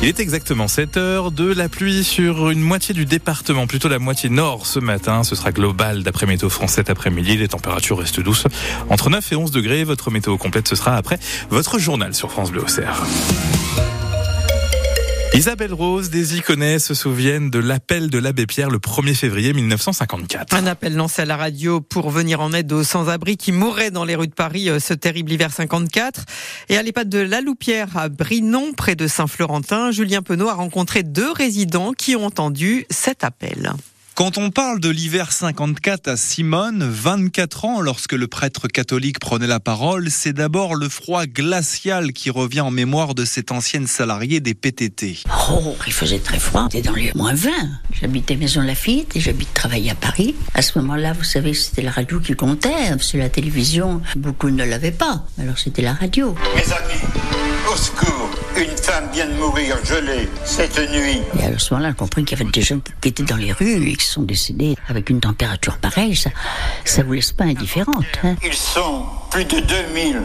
Il est exactement 7 heures de la pluie sur une moitié du département, plutôt la moitié nord ce matin. Ce sera global d'après Météo France cet après-midi. Les températures restent douces. Entre 9 et 11 degrés, votre météo complète ce sera après votre journal sur France Bleu Auxerre. Isabelle Rose des Iconais se souviennent de l'appel de l'abbé Pierre le 1er février 1954. Un appel lancé à la radio pour venir en aide aux sans-abri qui mouraient dans les rues de Paris euh, ce terrible hiver 54. Et à l'EHPAD de La Loupière à Brinon, près de Saint-Florentin, Julien Penaud a rencontré deux résidents qui ont entendu cet appel. Quand on parle de l'hiver 54 à Simone, 24 ans, lorsque le prêtre catholique prenait la parole, c'est d'abord le froid glacial qui revient en mémoire de cette ancienne salariée des PTT. Oh, il faisait très froid. C'était dans les moins 20. J'habitais Maison Lafitte et j'habite travailler à Paris. À ce moment-là, vous savez, c'était la radio qui comptait. Parce que la télévision, beaucoup ne l'avaient pas. Alors c'était la radio. Mes amis, au secours, une femme vient de mourir gelée cette nuit. Et à ce moment-là, j'ai compris qu'il y avait des gens qui étaient dans les rues et qui sont décédés avec une température pareille. Ça, ça vous laisse pas indifférente. Hein. Ils sont plus de 2000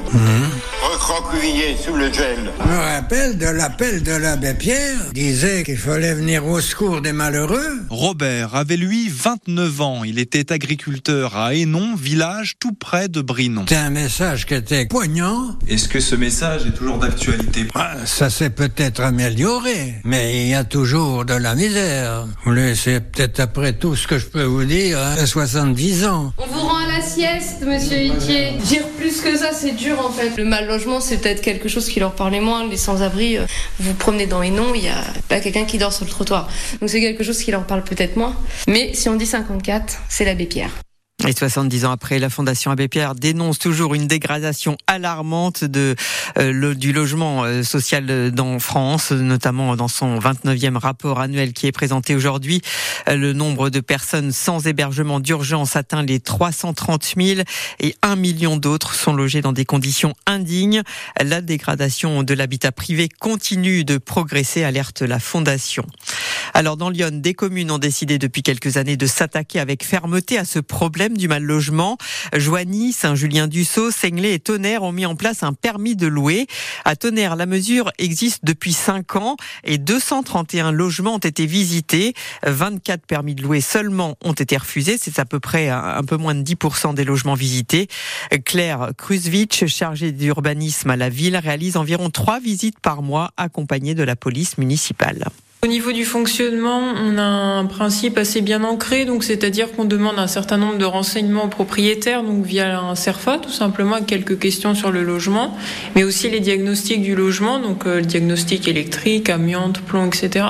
recroquevillés sous le gel. Je me rappelle de l'appel de l'abbé Pierre. Il disait qu'il fallait venir au secours des malheureux. Robert avait lui 29 ans. Il était agriculteur à Hénon, village tout près de Brinon. C'est un message qui était poignant. Est-ce que ce message est toujours d'actualité? Ah, Ça s'est peut-être amélioré, mais il y a toujours de la misère. Laissez peut-être après tout ce que je peux vous dire à 70 ans. On vous rend à la sieste, monsieur Itier. Dire plus que ça, c'est dur en fait. Le mal logement, c'est peut-être quelque chose qui leur parlait moins. Les sans-abri, euh, vous promenez dans les noms, il n'y a pas quelqu'un qui dort sur le trottoir. Donc c'est quelque chose qui leur parle peut-être moins. Mais si on dit 54, c'est l'abbé Pierre. Et 70 ans après, la Fondation Abbé Pierre dénonce toujours une dégradation alarmante euh, du logement euh, social dans France, notamment dans son 29e rapport annuel qui est présenté aujourd'hui. Euh, le nombre de personnes sans hébergement d'urgence atteint les 330 000 et un million d'autres sont logés dans des conditions indignes. La dégradation de l'habitat privé continue de progresser, alerte la Fondation. Alors dans Lyon, des communes ont décidé depuis quelques années de s'attaquer avec fermeté à ce problème du mal logement. Joigny, Saint-Julien-du-Sault, Senglet et Tonnerre ont mis en place un permis de louer. À Tonnerre, la mesure existe depuis 5 ans et 231 logements ont été visités. 24 permis de louer seulement ont été refusés. C'est à peu près un peu moins de 10% des logements visités. Claire Krusvich, chargée d'urbanisme à la ville, réalise environ 3 visites par mois accompagnée de la police municipale. Au niveau du fonctionnement, on a un principe assez bien ancré, donc c'est-à-dire qu'on demande un certain nombre de renseignements aux propriétaires, donc via un CERFA tout simplement, quelques questions sur le logement, mais aussi les diagnostics du logement, donc euh, le diagnostic électrique, amiante, plomb, etc.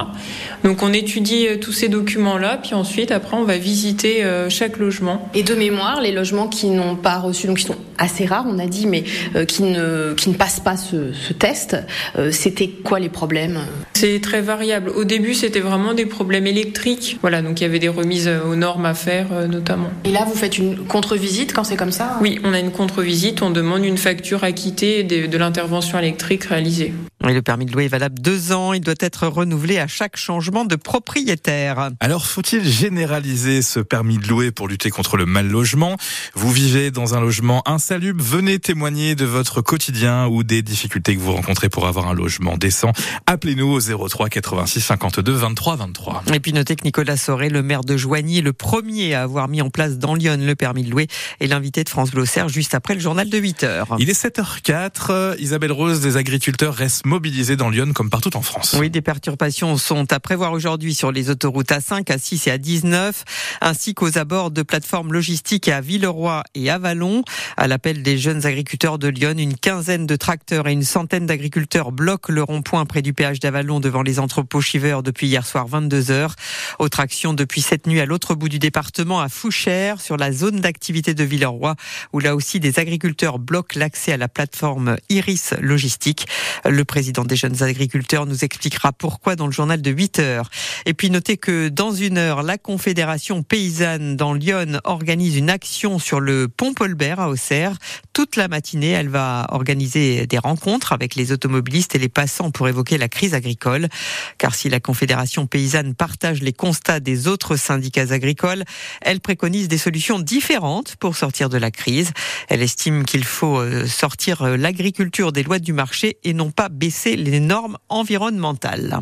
Donc on étudie euh, tous ces documents-là, puis ensuite après on va visiter euh, chaque logement. Et de mémoire, les logements qui n'ont pas reçu, donc qui sont assez rares, on a dit, mais euh, qui, ne, qui ne passent pas ce, ce test, euh, c'était quoi les problèmes? C'est très variable. Au début, c'était vraiment des problèmes électriques. Voilà, donc il y avait des remises euh, aux normes à faire, euh, notamment. Et là, vous faites une contre-visite quand c'est comme ça? Oui, on a une contre-visite, on demande une facture acquittée de, de l'intervention électrique réalisée. Et le permis de louer est valable deux ans. Il doit être renouvelé à chaque changement de propriétaire. Alors, faut-il généraliser ce permis de louer pour lutter contre le mal logement Vous vivez dans un logement insalubre, venez témoigner de votre quotidien ou des difficultés que vous rencontrez pour avoir un logement décent. Appelez-nous au 03 86 52 23 23. Et puis notez que Nicolas Soré, le maire de Joigny, est le premier à avoir mis en place dans Lyon le permis de louer et l'invité de France Glossaire juste après le journal de 8 heures. Il est 7h04. Isabelle Rose, des agriculteurs restent mobilisés dans Lyon comme partout en France. Oui, des perturbations sont à prévoir aujourd'hui sur les autoroutes A5, A6 et A19, ainsi qu'aux abords de plateformes logistiques à Villeroy et à Vallon. À l'appel des jeunes agriculteurs de Lyon, une quinzaine de tracteurs et une centaine d'agriculteurs bloquent le rond-point près du péage d'Avalon devant les entrepôts Chiver depuis hier soir 22 heures. Autre action depuis cette nuit à l'autre bout du département, à Fouchères, sur la zone d'activité de Villeroy, où là aussi des agriculteurs bloquent l'accès à la plateforme Iris Logistique. Des jeunes agriculteurs nous expliquera pourquoi dans le journal de 8 heures. Et puis notez que dans une heure, la Confédération paysanne dans Lyon organise une action sur le pont Paulbert à Auxerre. Toute la matinée, elle va organiser des rencontres avec les automobilistes et les passants pour évoquer la crise agricole. Car si la Confédération paysanne partage les constats des autres syndicats agricoles, elle préconise des solutions différentes pour sortir de la crise. Elle estime qu'il faut euh, sortir euh, l'agriculture des lois du marché et non pas baisser baisser les normes environnementales.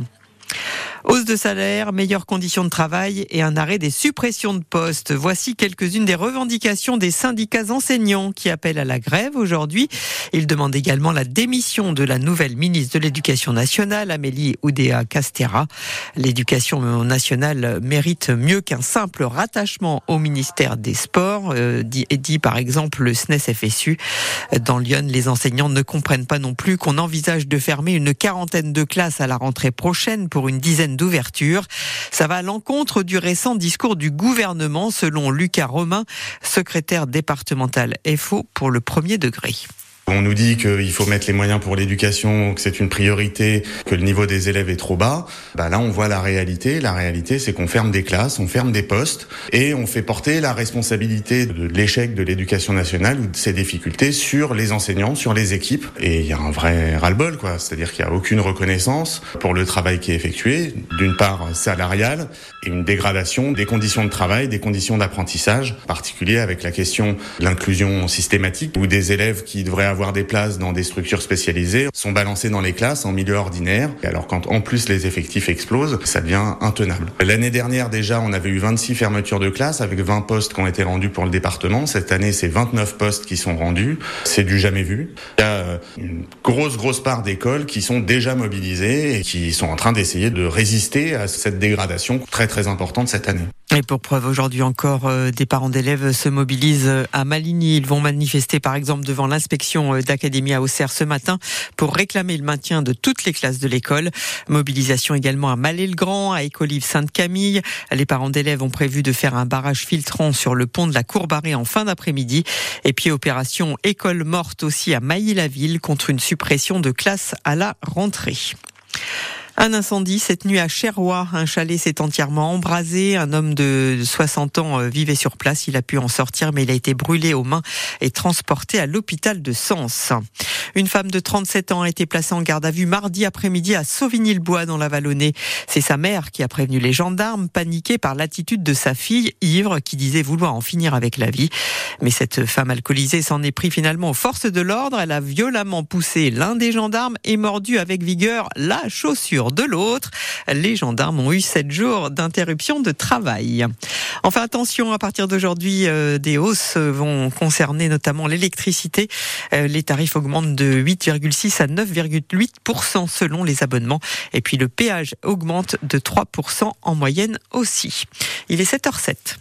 Hausse de salaire, meilleures conditions de travail et un arrêt des suppressions de postes. Voici quelques-unes des revendications des syndicats enseignants qui appellent à la grève aujourd'hui. Ils demandent également la démission de la nouvelle ministre de l'Éducation nationale, Amélie Oudéa Castera. L'éducation nationale mérite mieux qu'un simple rattachement au ministère des Sports, euh, dit, dit par exemple le SNES FSU. Dans Lyon, les enseignants ne comprennent pas non plus qu'on envisage de fermer une quarantaine de classes à la rentrée prochaine pour une dizaine d'ouverture. Ça va à l'encontre du récent discours du gouvernement, selon Lucas Romain, secrétaire départemental FO pour le premier degré. On nous dit qu'il faut mettre les moyens pour l'éducation, que c'est une priorité, que le niveau des élèves est trop bas. Bah là, on voit la réalité. La réalité, c'est qu'on ferme des classes, on ferme des postes et on fait porter la responsabilité de l'échec de l'éducation nationale ou de ses difficultés sur les enseignants, sur les équipes. Et il y a un vrai ras-le-bol, quoi. C'est-à-dire qu'il n'y a aucune reconnaissance pour le travail qui est effectué, d'une part salariale et une dégradation des conditions de travail, des conditions d'apprentissage, en particulier avec la question de l'inclusion systématique ou des élèves qui devraient avoir des places dans des structures spécialisées sont balancés dans les classes en milieu ordinaire. Alors quand en plus les effectifs explosent, ça devient intenable. L'année dernière déjà, on avait eu 26 fermetures de classes avec 20 postes qui ont été rendus pour le département. Cette année, c'est 29 postes qui sont rendus. C'est du jamais vu. Il y a euh, une grosse grosse part d'écoles qui sont déjà mobilisées et qui sont en train d'essayer de résister à cette dégradation très très importante cette année. Et pour preuve, aujourd'hui encore, euh, des parents d'élèves se mobilisent euh, à Maligny. Ils vont manifester, par exemple, devant l'inspection euh, d'Académie à Auxerre ce matin pour réclamer le maintien de toutes les classes de l'école. Mobilisation également à Malais-le-Grand, à Écolive Sainte-Camille. Les parents d'élèves ont prévu de faire un barrage filtrant sur le pont de la Courbarée en fin d'après-midi. Et puis, opération école morte aussi à Mailly-la-Ville contre une suppression de classes à la rentrée. Un incendie cette nuit à Cherrois. Un chalet s'est entièrement embrasé. Un homme de 60 ans euh, vivait sur place. Il a pu en sortir, mais il a été brûlé aux mains et transporté à l'hôpital de Sens. Une femme de 37 ans a été placée en garde à vue mardi après-midi à Sauvigny-le-Bois dans la Vallonnée. C'est sa mère qui a prévenu les gendarmes, paniquée par l'attitude de sa fille, ivre, qui disait vouloir en finir avec la vie. Mais cette femme alcoolisée s'en est pris finalement aux forces de l'ordre. Elle a violemment poussé l'un des gendarmes et mordu avec vigueur la chaussure de l'autre. Les gendarmes ont eu sept jours d'interruption de travail. Enfin, attention, à partir d'aujourd'hui, euh, des hausses vont concerner notamment l'électricité. Euh, les tarifs augmentent de 8,6 à 9,8% selon les abonnements. Et puis le péage augmente de 3% en moyenne aussi. Il est 7h07.